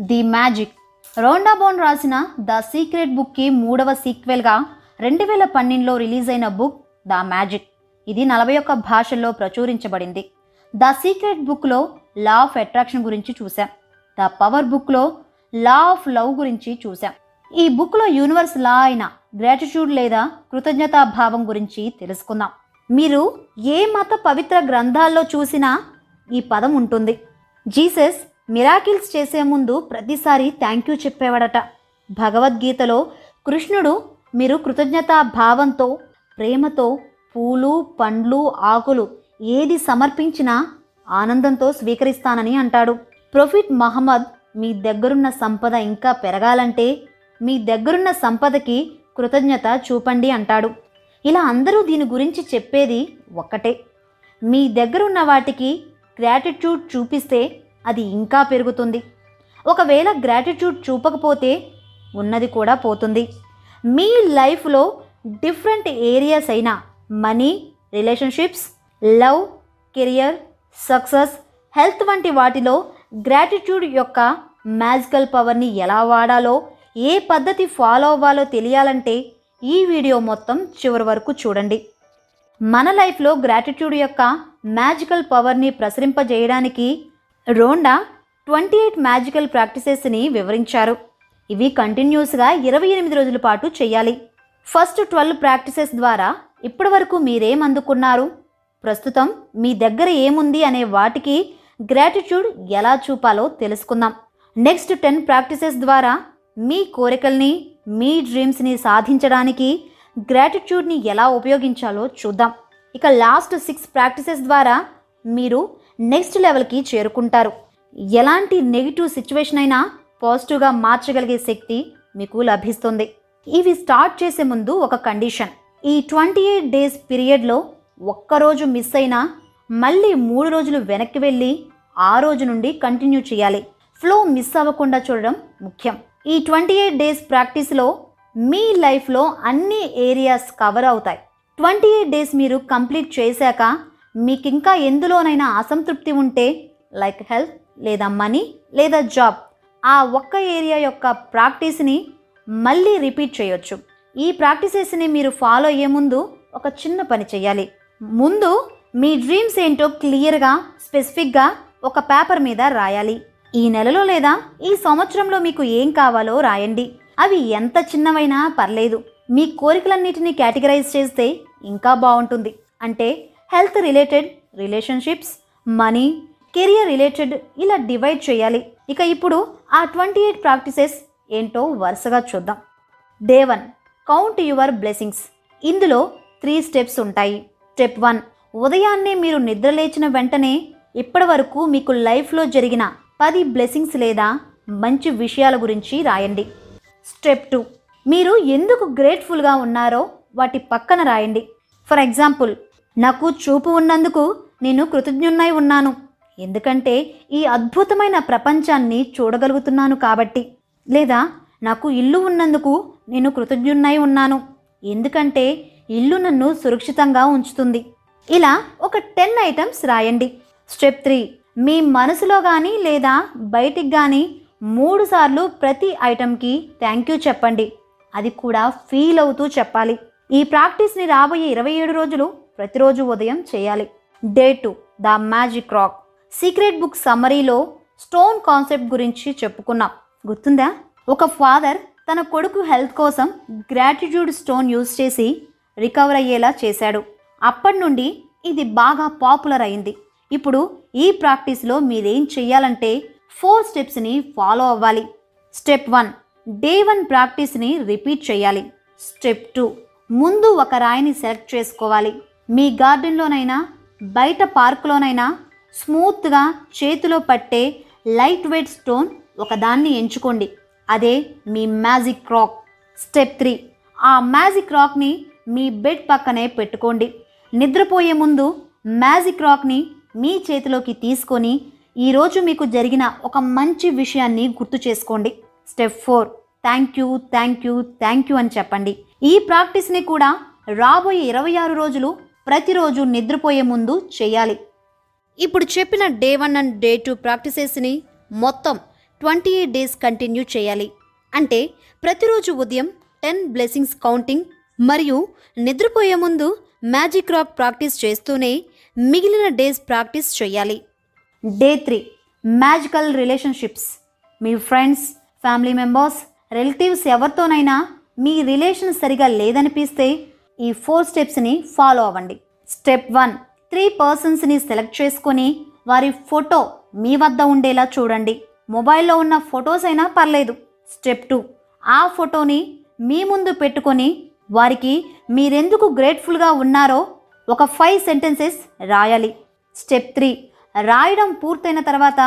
The magic. రోండా Byrne రాసిన the secret బుక్కి మూడవ సీక్వెల్గా రెండు వేల పన్నెండులో రిలీజ్ అయిన బుక్ ద మ్యాజిక్. ఇది నలభై ఒక్క భాషల్లో ప్రచురించబడింది. ద సీక్రెట్ బుక్లో లా ఆఫ్ అట్రాక్షన్ గురించి చూశాం. ద పవర్ బుక్లో లా ఆఫ్ లవ్ గురించి చూశాం. ఈ బుక్లో యూనివర్స్ లా అయిన గ్రాటిట్యూడ్ లేదా కృతజ్ఞతా భావం గురించి తెలుసుకుందాం. మీరు ఏ మత పవిత్ర గ్రంథాల్లో చూసినా ఈ పదం ఉంటుంది. జీసస్ మిరాకిల్స్ చేసే ముందు ప్రతిసారి థ్యాంక్ యూ చెప్పేవాడట. భగవద్గీతలో కృష్ణుడు మీరు కృతజ్ఞతా భావంతో ప్రేమతో పూలు పండ్లు ఆకులు ఏది సమర్పించినా ఆనందంతో స్వీకరిస్తానని అంటాడు. ప్రొఫిట్ మహమ్మద్ మీ దగ్గరున్న సంపద ఇంకా పెరగాలంటే మీ దగ్గరున్న సంపదకి కృతజ్ఞత చూపండి అంటాడు. ఇలా అందరూ దీని గురించి చెప్పేది ఒక్కటే. మీ దగ్గరున్న వాటికి గ్రాటిట్యూడ్ చూపిస్తే అది ఇంకా పెరుగుతుంది. ఒకవేళ గ్రాటిట్యూడ్ చూపకపోతే ఉన్నది కూడా పోతుంది. మీ లైఫ్లో డిఫరెంట్ ఏరియాస్ అయిన money relationships love career success health వంటి వాటిలో గ్రాటిట్యూడ్ యొక్క మ్యాజికల్ పవర్ని ఎలా వాడాలో ఏ పద్ధతి ఫాలో అవ్వాలో తెలియాలంటే ఈ వీడియో మొత్తం చివరి వరకు చూడండి. మన లైఫ్లో గ్రాటిట్యూడ్ యొక్క మ్యాజికల్ పవర్ని ప్రసరింపజేయడానికి రోండా ట్వంటీ ఎయిట్ మ్యాజికల్ ప్రాక్టీసెస్ని వివరించారు. ఇవి కంటిన్యూస్గా ఇరవై ఎనిమిది రోజుల పాటు చేయాలి. ఫస్ట్ ట్వెల్వ్ ప్రాక్టీసెస్ ద్వారా ఇప్పటివరకు మీరేం అందుకున్నారు? ప్రస్తుతం మీ దగ్గర ఏముంది అనే వాటికి గ్రాటిట్యూడ్ ఎలా చూపాలో తెలుసుకుందాం. నెక్స్ట్ టెన్ ప్రాక్టీసెస్ ద్వారా మీ కోరికల్ని మీ డ్రీమ్స్ని సాధించడానికి గ్రాటిట్యూడ్ని ఎలా ఉపయోగించాలో చూద్దాం. ఇక లాస్ట్ సిక్స్ ప్రాక్టీసెస్ ద్వారా మీరు నెక్స్ట్ లెవెల్కి చేరుకుంటారు. ఎలాంటి నెగిటివ్ సిచ్యువేషన్ అయినా పాజిటివ్గా మార్చగలిగే శక్తి మీకు లభిస్తుంది. ఇవి స్టార్ట్ చేసే ముందు ఒక కండిషన్. ఈ ట్వంటీ ఎయిట్ డేస్ పీరియడ్లో ఒక్కరోజు మిస్ అయినా మళ్ళీ మూడు రోజులు వెనక్కి వెళ్ళి ఆ రోజు నుండి కంటిన్యూ చేయాలి. ఫ్లో మిస్ అవ్వకుండా చూడడం ముఖ్యం. ఈ ట్వంటీ ఎయిట్ డేస్ ప్రాక్టీస్లో మీ లైఫ్లో అన్ని ఏరియాస్ కవర్ అవుతాయి. ట్వంటీ ఎయిట్ డేస్ మీరు కంప్లీట్ చేశాక మీకు ఇంకా ఎందులోనైనా అసంతృప్తి ఉంటే లైక్ హెల్త్ లేదా మనీ లేదా జాబ్ ఆ ఒక్క ఏరియా యొక్క ప్రాక్టీస్ని మళ్ళీ రిపీట్ చేయొచ్చు. ఈ ప్రాక్టీసెస్ని మీరు ఫాలో అయ్యే ముందు ఒక చిన్న పని చేయాలి ముందు మీ డ్రీమ్స్ ఏంటో క్లియర్గా స్పెసిఫిక్గా ఒక పేపర్ మీద రాయాలి. ఈ నెలలో లేదా ఈ సంవత్సరంలో మీకు ఏం కావాలో రాయండి. అవి ఎంత చిన్నవైనా పర్లేదు. మీ కోరికలన్నిటిని కేటగిరైజ్ చేస్తే ఇంకా బాగుంటుంది. అంటే health related relationships money career related ఇలా డివైడ్ చేయాలి. ఇక ఇప్పుడు ఆ ట్వంటీ ఎయిట్ ప్రాక్టీసెస్ ఏంటో వరుసగా చూద్దాం. Day one count your blessings. ఇందులో త్రీ స్టెప్స్ ఉంటాయి. స్టెప్ వన్ ఉదయాన్నే మీరు నిద్రలేచిన వెంటనే ఇప్పటి వరకు మీకు లైఫ్లో జరిగిన పది బ్లెస్సింగ్స్ లేదా మంచి విషయాల గురించి రాయండి. స్టెప్ టూ మీరు ఎందుకు గ్రేట్ఫుల్గా ఉన్నారో వాటి పక్కన రాయండి. ఫర్ ఎగ్జాంపుల్ నాకు చూపు ఉన్నందుకు నేను కృతజ్ఞున్నై ఉన్నాను. ఎందుకంటే ఈ అద్భుతమైన ప్రపంచాన్ని చూడగలుగుతున్నాను కాబట్టి. లేదా నాకు ఇల్లు ఉన్నందుకు నేను కృతజ్ఞున్నై ఉన్నాను. ఎందుకంటే ఇల్లు నన్ను సురక్షితంగా ఉంచుతుంది. ఇలా ఒక టెన్ ఐటమ్స్ రాయండి. స్టెప్ త్రీ మీ మనసులో కానీ లేదా బయటికి కానీ మూడు సార్లు ప్రతి ఐటమ్కి థ్యాంక్ యూ చెప్పండి. అది కూడా ఫీల్ అవుతూ చెప్పాలి. ఈ ప్రాక్టీస్ని రాబోయే ఇరవై ఏడు రోజులు ప్రతిరోజు ఉదయం చేయాలి. Day two the magic rock secret book సమ్మరీలో stone concept గురించి చెప్పుకున్నాం. గుర్తుందా? ఒక ఫాదర్ తన కొడుకు హెల్త్ కోసం గ్రాటిట్యూడ్ స్టోన్ యూజ్ చేసి రికవర్ అయ్యేలా చేశాడు. అప్పటి నుండి ఇది బాగా పాపులర్ అయింది. ఇప్పుడు ఈ ప్రాక్టీస్లో మీరేం చేయాలంటే ఫోర్ స్టెప్స్ని ఫాలో అవ్వాలి. స్టెప్ వన్ డే వన్ ప్రాక్టీస్ని రిపీట్ చేయాలి. స్టెప్ టూ ముందు ఒక రాయిని సెలెక్ట్ చేసుకోవాలి. మీ గార్డెన్లోనైనా బయట పార్కులోనైనా స్మూత్గా చేతిలో పట్టే లైట్ వెయిట్ స్టోన్ ఒకదాన్ని ఎంచుకోండి. అదే మీ మ్యాజిక్ రాక్. Step three. ఆ మ్యాజిక్ రాక్ని మీ బెడ్ పక్కనే పెట్టుకోండి. నిద్రపోయే ముందు మ్యాజిక్ రాక్ని మీ చేతిలోకి తీసుకొని ఈరోజు మీకు జరిగిన ఒక మంచి విషయాన్ని గుర్తు చేసుకోండి. Step four. Thank you thank you thank you అని చెప్పండి. ఈ ప్రాక్టీస్ని కూడా రాబోయే ఇరవై ఆరు రోజులు ప్రతిరోజు నిద్రపోయే ముందు చేయాలి. ఇప్పుడు చెప్పిన day one and day two ప్రాక్టీసెస్ని మొత్తం ట్వంటీ ఎయిట్ డేస్ కంటిన్యూ చేయాలి. అంటే ప్రతిరోజు ఉదయం టెన్ బ్లెస్సింగ్స్ కౌంటింగ్ మరియు నిద్రపోయే ముందు మ్యాజిక్ రాక్ ప్రాక్టీస్ చేస్తూనే మిగిలిన డేస్ ప్రాక్టీస్ చేయాలి. Day three magical relationships. మీ ఫ్రెండ్స్ ఫ్యామిలీ మెంబర్స్ రిలేటివ్స్ ఎవరితోనైనా మీ రిలేషన్ సరిగా లేదనిపిస్తే ఈ ఫోర్ స్టెప్స్ని ఫాలో అవ్వండి. స్టెప్ వన్ త్రీ పర్సన్స్ని సెలెక్ట్ చేసుకొని వారి ఫోటో మీ వద్ద ఉండేలా చూడండి. మొబైల్లో ఉన్న ఫొటోస్ అయినా పర్లేదు. స్టెప్ టూ ఆ ఫోటోని మీ ముందు పెట్టుకొని వారికి మీరెందుకు గ్రేట్ఫుల్గా ఉన్నారో ఒక ఫైవ్ సెంటెన్సెస్ రాయాలి. స్టెప్ త్రీ రాయడం పూర్తయిన తర్వాత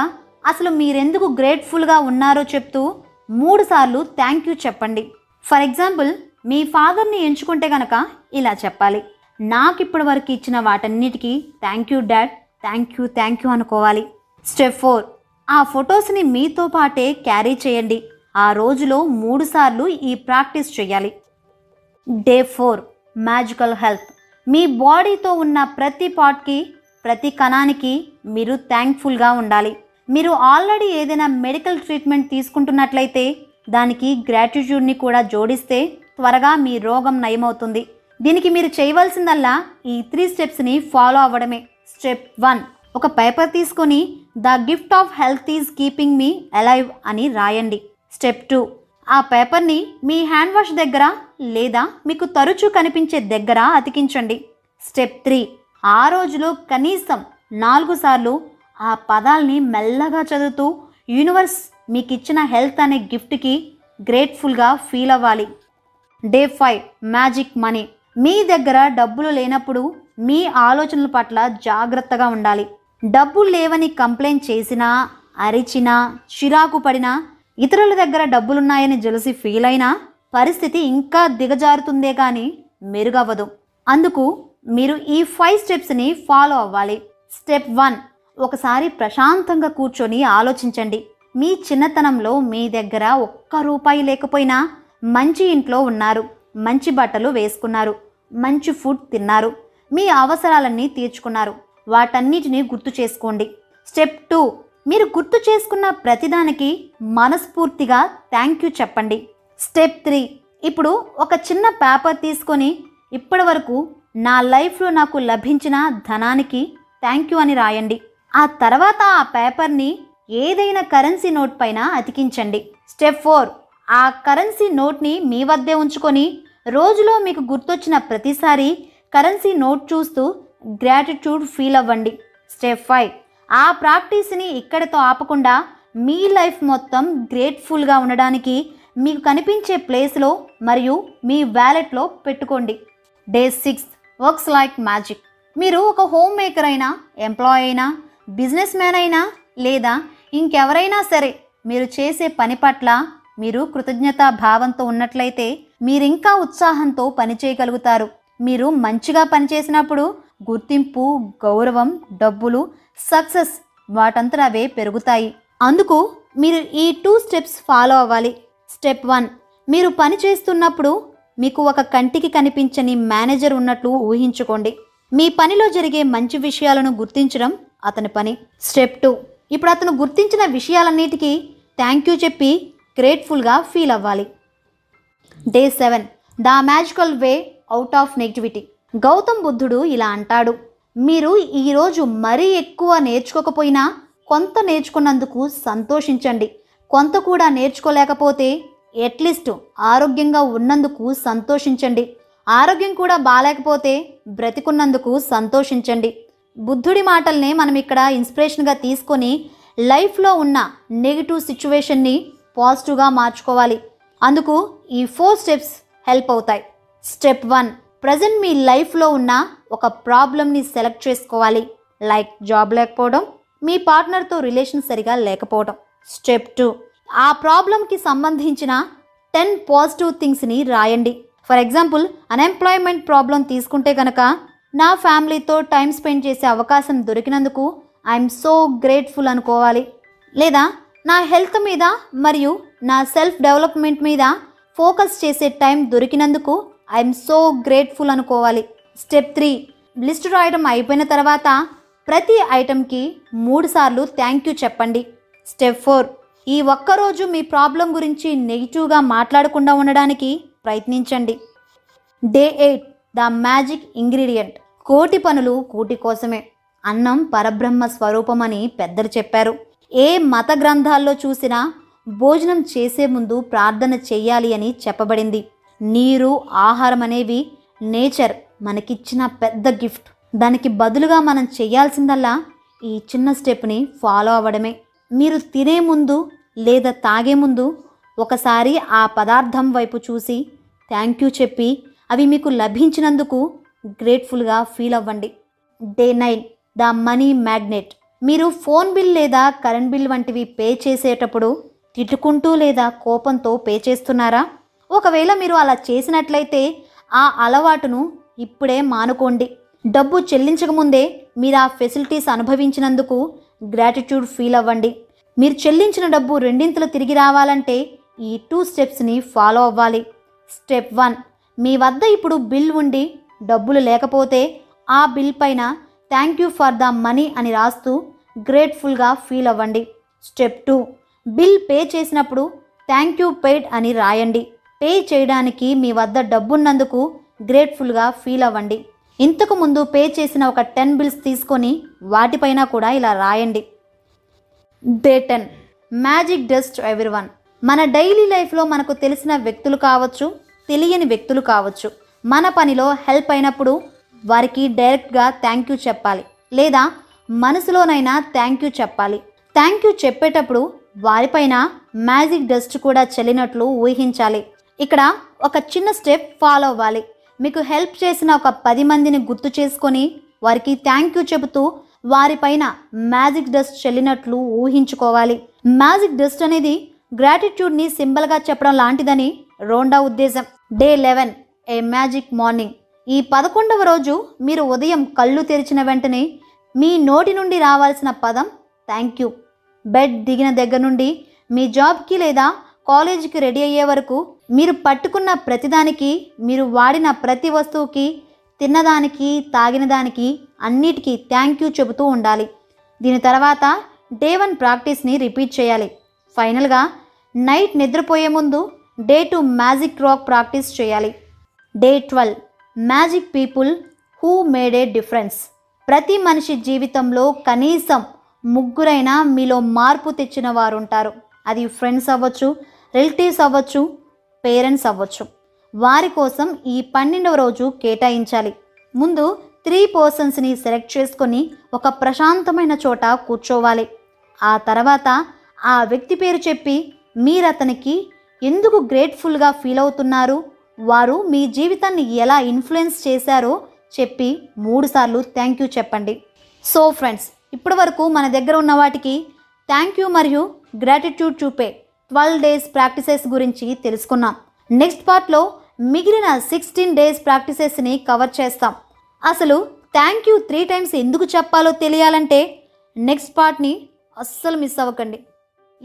అసలు మీరెందుకు గ్రేట్ఫుల్గా ఉన్నారో చెప్తూ మూడు సార్లు థ్యాంక్ యూ చెప్పండి. ఫర్ ఎగ్జాంపుల్ మీ ఫాదర్ని ఎంచుకుంటే గనక ఇలా చెప్పాలి. నాకు ఇప్పటి వరకు ఇచ్చిన వాటన్నిటికీ thank you dad thank you thank you అనుకోవాలి. Step four. ఆ ఫొటోస్ని మీతో పాటే క్యారీ చేయండి. ఆ రోజులో మూడుసార్లు ఈ ప్రాక్టీస్ చేయాలి. Day four. Magical health. మీ బాడీతో ఉన్న ప్రతి పార్ట్కి ప్రతి కణానికి మీరు థ్యాంక్ఫుల్గా ఉండాలి. మీరు ఆల్రెడీ ఏదైనా మెడికల్ ట్రీట్మెంట్ తీసుకుంటున్నట్లయితే దానికి గ్రాటిట్యూడ్ని కూడా జోడిస్తే త్వరగా మీ రోగం నయమవుతుంది. దీనికి మీరు చేయవలసిందల్లా ఈ త్రీ స్టెప్స్ని ఫాలో అవ్వడమే. స్టెప్ వన్ ఒక పేపర్ తీసుకొని the gift of health is keeping me alive అని రాయండి. స్టెప్ టూ ఆ పేపర్ని మీ హ్యాండ్ వాష్ దగ్గర లేదా మీకు తరచూ కనిపించే దగ్గర అతికించండి. స్టెప్ త్రీ ఆ రోజులో కనీసం నాలుగు సార్లు ఆ పదాల్ని మెల్లగా చదువుతూ యూనివర్స్ మీకు ఇచ్చిన హెల్త్ అనే గిఫ్ట్కి గ్రేట్ఫుల్గా ఫీల్ అవ్వాలి. డే ఫైవ్ మ్యాజిక్ మనీ మీ దగ్గర డబ్బులు లేనప్పుడు మీ ఆలోచనల పట్ల జాగ్రత్తగా ఉండాలి. డబ్బులు లేవని కంప్లైంట్ చేసినా అరిచినా చిరాకు పడినా ఇతరుల దగ్గర డబ్బులున్నాయని జలసి ఫీల్ అయినా పరిస్థితి ఇంకా దిగజారుతుందే కానీ మెరుగవ్వదు. అందుకు మీరు ఈ ఫైవ్ స్టెప్స్ని ఫాలో అవ్వాలి. స్టెప్ వన్ ఒకసారి ప్రశాంతంగా కూర్చొని ఆలోచించండి. మీ చిన్నతనంలో మీ దగ్గర ఒక్క రూపాయి లేకపోయినా మంచి ఇంట్లో ఉన్నారు మంచి బట్టలు వేసుకున్నారు మంచి ఫుడ్ తిన్నారు మీ అవసరాలన్నీ తీర్చుకున్నారు. వాటన్నిటిని గుర్తు చేసుకోండి. స్టెప్ టూ మీరు గుర్తు చేసుకున్న ప్రతిదానికి మనస్ఫూర్తిగా థ్యాంక్ యూ చెప్పండి. స్టెప్ త్రీ ఇప్పుడు ఒక చిన్న పేపర్ తీసుకొని ఇప్పటి వరకు నా లైఫ్లో నాకు లభించిన ధనానికి థ్యాంక్ యూ అని రాయండి. ఆ తర్వాత ఆ పేపర్ని ఏదైనా కరెన్సీ నోట్ పైన అతికించండి. స్టెప్ ఫోర్ ఆ కరెన్సీ నోట్ని మీ వద్దే ఉంచుకొని రోజులో మీకు గుర్తొచ్చిన ప్రతిసారి కరెన్సీ నోట్ చూస్తూ గ్రాటిట్యూడ్ ఫీల్ అవ్వండి. Step five. ఆ ప్రాక్టీస్ని ఇక్కడితో ఆపకుండా మీ లైఫ్ మొత్తం గ్రేట్ఫుల్గా ఉండడానికి మీకు కనిపించే ప్లేస్లో మరియు మీ వ్యాలెట్లో పెట్టుకోండి. Day six. Works like magic. మీరు ఒక హోమ్ మేకర్ అయినా ఎంప్లాయ్ అయినా బిజినెస్ మ్యాన్ అయినా లేదా ఇంకెవరైనా సరే మీరు చేసే పని పట్ల మీరు కృతజ్ఞతా భావంతో ఉన్నట్లయితే మీరింకా ఉత్సాహంతో పని చేయగలుగుతారు. మీరు మంచిగా పనిచేసినప్పుడు గుర్తింపు గౌరవం డబ్బులు సక్సెస్ వాటంతట అవే పెరుగుతాయి. అందుకు మీరు ఈ టూ స్టెప్స్ ఫాలో అవ్వాలి. స్టెప్ వన్ మీరు పని చేస్తున్నప్పుడు మీకు ఒక కంటికి కనిపించని మేనేజర్ ఉన్నట్లు ఊహించుకోండి. మీ పనిలో జరిగే మంచి విషయాలను గుర్తించడం అతని పని. స్టెప్ టూ ఇప్పుడు అతను గుర్తించిన విషయాలన్నిటికీ థ్యాంక్ యూ చెప్పి గ్రేట్ఫుల్గా ఫీల్ అవ్వాలి. Day seven the magical way out of negativity Gautam బుద్ధుడు ఇలా అంటాడు. మీరు ఈరోజు మరీ ఎక్కువ నేర్చుకోకపోయినా కొంత నేర్చుకున్నందుకు సంతోషించండి. కొంత కూడా నేర్చుకోలేకపోతే అట్లీస్ట్ ఆరోగ్యంగా ఉన్నందుకు సంతోషించండి. ఆరోగ్యం కూడా బాగాలేకపోతే బ్రతికున్నందుకు సంతోషించండి. బుద్ధుడి మాటల్ని మనం ఇక్కడ ఇన్స్పిరేషన్గా తీసుకొని లైఫ్లో ఉన్న నెగిటివ్ సిచ్యువేషన్ని పాజిటివ్గా మార్చుకోవాలి. అందుకు ఈ ఫోర్ స్టెప్స్ హెల్ప్ అవుతాయి. స్టెప్ వన్ ప్రజెంట్ మీ లైఫ్లో ఉన్న ఒక ప్రాబ్లమ్ని సెలెక్ట్ చేసుకోవాలి. లైక్ జాబ్ లేకపోవడం మీ పార్ట్నర్తో రిలేషన్ సరిగా లేకపోవడం. స్టెప్ టూ ఆ ప్రాబ్లంకి సంబంధించిన టెన్ పాజిటివ్ థింగ్స్ని రాయండి. ఫర్ ఎగ్జాంపుల్ అన్ఎంప్లాయ్మెంట్ ప్రాబ్లం తీసుకుంటే కనుక నా ఫ్యామిలీతో టైం స్పెండ్ చేసే అవకాశం దొరికినందుకు ఐఎమ్ సో గ్రేట్ఫుల్ అనుకోవాలి. లేదా నా హెల్త్ మీద మరియు నా సెల్ఫ్ డెవలప్మెంట్ మీద ఫోకస్ చేసే టైం దొరికినందుకు ఐఎమ్ సో గ్రేట్ఫుల్ అనుకోవాలి. Step three. లిస్ట్ రాయడం అయిపోయిన తర్వాత ప్రతి ఐటెంకి మూడు సార్లు థ్యాంక్ యూ చెప్పండి. Step four. ఈ ఒక్కరోజు మీ ప్రాబ్లం గురించి నెగిటివ్గా మాట్లాడకుండా ఉండడానికి ప్రయత్నించండి. Day eight. The magic ingredient. కోటి పనులు కూటి కోసమే. అన్నం పరబ్రహ్మ స్వరూపమని పెద్దలు చెప్పారు. ఏ మత గ్రంథాల్లో చూసినా భోజనం చేసే ముందు ప్రార్థన చేయాలి అని చెప్పబడింది. నీరు ఆహారం అనేవి నేచర్ మనకిచ్చిన పెద్ద గిఫ్ట్. దానికి బదులుగా మనం చేయాల్సిందల్లా ఈ చిన్న స్టెప్ని ఫాలో అవ్వడమే. మీరు తినే ముందు లేదా తాగే ముందు ఒకసారి ఆ పదార్థం వైపు చూసి థ్యాంక్ యూ చెప్పి అవి మీకు లభించినందుకు గ్రేట్ఫుల్గా ఫీల్ అవ్వండి. Day nine the money magnet. మీరు ఫోన్ బిల్ లేదా కరెంట్ బిల్ వంటివి పే చేసేటప్పుడు తిట్టుకుంటూ లేదా కోపంతో పే చేస్తున్నారా? ఒకవేళ మీరు అలా చేసినట్లయితే ఆ అలవాటును ఇప్పుడే మానుకోండి. డబ్బు చెల్లించకముందే మీరు ఆ ఫెసిలిటీస్ అనుభవించినందుకు గ్రాటిట్యూడ్ ఫీల్ అవ్వండి. మీరు చెల్లించిన డబ్బు రెండింతలు తిరిగి రావాలంటే ఈ టూ స్టెప్స్ని ఫాలో అవ్వాలి. స్టెప్ వన్ మీ వద్ద ఇప్పుడు బిల్ ఉండి డబ్బులు లేకపోతే ఆ బిల్ పైన thank you for the money అని రాస్తూ గ్రేట్ఫుల్గా ఫీల్ అవ్వండి. Step two. బిల్ పే చేసినప్పుడు థ్యాంక్ యూ పెయిడ్ అని రాయండి. పే చేయడానికి మీ వద్ద డబ్బున్నందుకు గ్రేట్ఫుల్గా ఫీల్ అవ్వండి. ఇంతకు ముందు పే చేసిన ఒక టెన్ బిల్స్ తీసుకొని వాటిపైన కూడా ఇలా రాయండి. Day ten. Magic dust everyone మన డైలీ లైఫ్లో మనకు తెలిసిన వ్యక్తులు కావచ్చు తెలియని వ్యక్తులు కావచ్చు. మన పనిలో హెల్ప్ అయినప్పుడు వారికి డైరెక్ట్గా థ్యాంక్ యూ చెప్పాలి. లేదా మనసులోనైనా థ్యాంక్ యూ చెప్పాలి. థ్యాంక్ యూ చెప్పేటప్పుడు వారిపైన మ్యాజిక్ డస్ట్ కూడా చల్లినట్లు ఊహించాలి. ఇక్కడ ఒక చిన్న స్టెప్ ఫాలో అవ్వాలి. మీకు హెల్ప్ చేసిన ఒక పది మందిని గుర్తు చేసుకొని వారికి థ్యాంక్ యూ చెబుతూ వారిపైన మ్యాజిక్ డస్ట్ చెల్లినట్లు ఊహించుకోవాలి. మ్యాజిక్ డస్ట్ అనేది గ్రాటిట్యూడ్ని సింబల్గా చెప్పడం లాంటిదని రోండా ఉద్దేశం. Day eleven a magic morning ఈ పదకొండవ రోజు మీరు ఉదయం కళ్ళు తెరిచిన వెంటనే మీ నోటి నుండి రావాల్సిన పదం థ్యాంక్ యూ బెడ్ దిగిన దగ్గర నుండి మీ జాబ్కి లేదా కాలేజీకి రెడీ అయ్యే వరకు మీరు పట్టుకున్న ప్రతిదానికి మీరు వాడిన ప్రతి వస్తువుకి తిన్నదానికి తాగిన దానికి అన్నిటికీ థ్యాంక్ యూ చెబుతూ ఉండాలి. దీని తర్వాత డే వన్ ప్రాక్టీస్ని రిపీట్ చేయాలి. ఫైనల్గా నైట్ నిద్రపోయే ముందు day two magic rock practice చేయాలి. Day twelve magic people who made a difference ప్రతి మనిషి జీవితంలో కనీసం ముగ్గురైనా మీలో మార్పు తెచ్చిన వారు ఉంటారు అది ఫ్రెండ్స్ అవ్వచ్చు రిలేటివ్స్ అవ్వచ్చు పేరెంట్స్ అవ్వచ్చు. వారి కోసం ఈ పన్నెండవ రోజు కేటాయించాలి. ముందు త్రీ పర్సన్స్ని సెలెక్ట్ చేసుకొని ఒక ప్రశాంతమైన చోట కూర్చోవాలి. ఆ తర్వాత ఆ వ్యక్తి పేరు చెప్పి మీరు అతనికి ఎందుకు గ్రేట్ఫుల్గా ఫీల్ అవుతున్నారు? వారు మీ జీవితాన్ని ఎలా ఇన్ఫ్లుయెన్స్ చేశారో చెప్పి మూడుసార్లు థ్యాంక్ యూ చెప్పండి. సో ఫ్రెండ్స్ ఇప్పటి వరకు మన దగ్గర ఉన్న వాటికి థ్యాంక్ యూ మరియు గ్రాటిట్యూడ్ చూపే ట్వెల్వ్ డేస్ ప్రాక్టీసెస్ గురించి తెలుసుకున్నాం. నెక్స్ట్ పార్ట్లో మిగిలిన సిక్స్టీన్ డేస్ ప్రాక్టీసెస్ని కవర్ చేస్తాం. అసలు థ్యాంక్ యూ త్రీ టైమ్స్ ఎందుకు చెప్పాలో తెలియాలంటే నెక్స్ట్ పార్ట్ని అస్సలు మిస్ అవ్వకండి.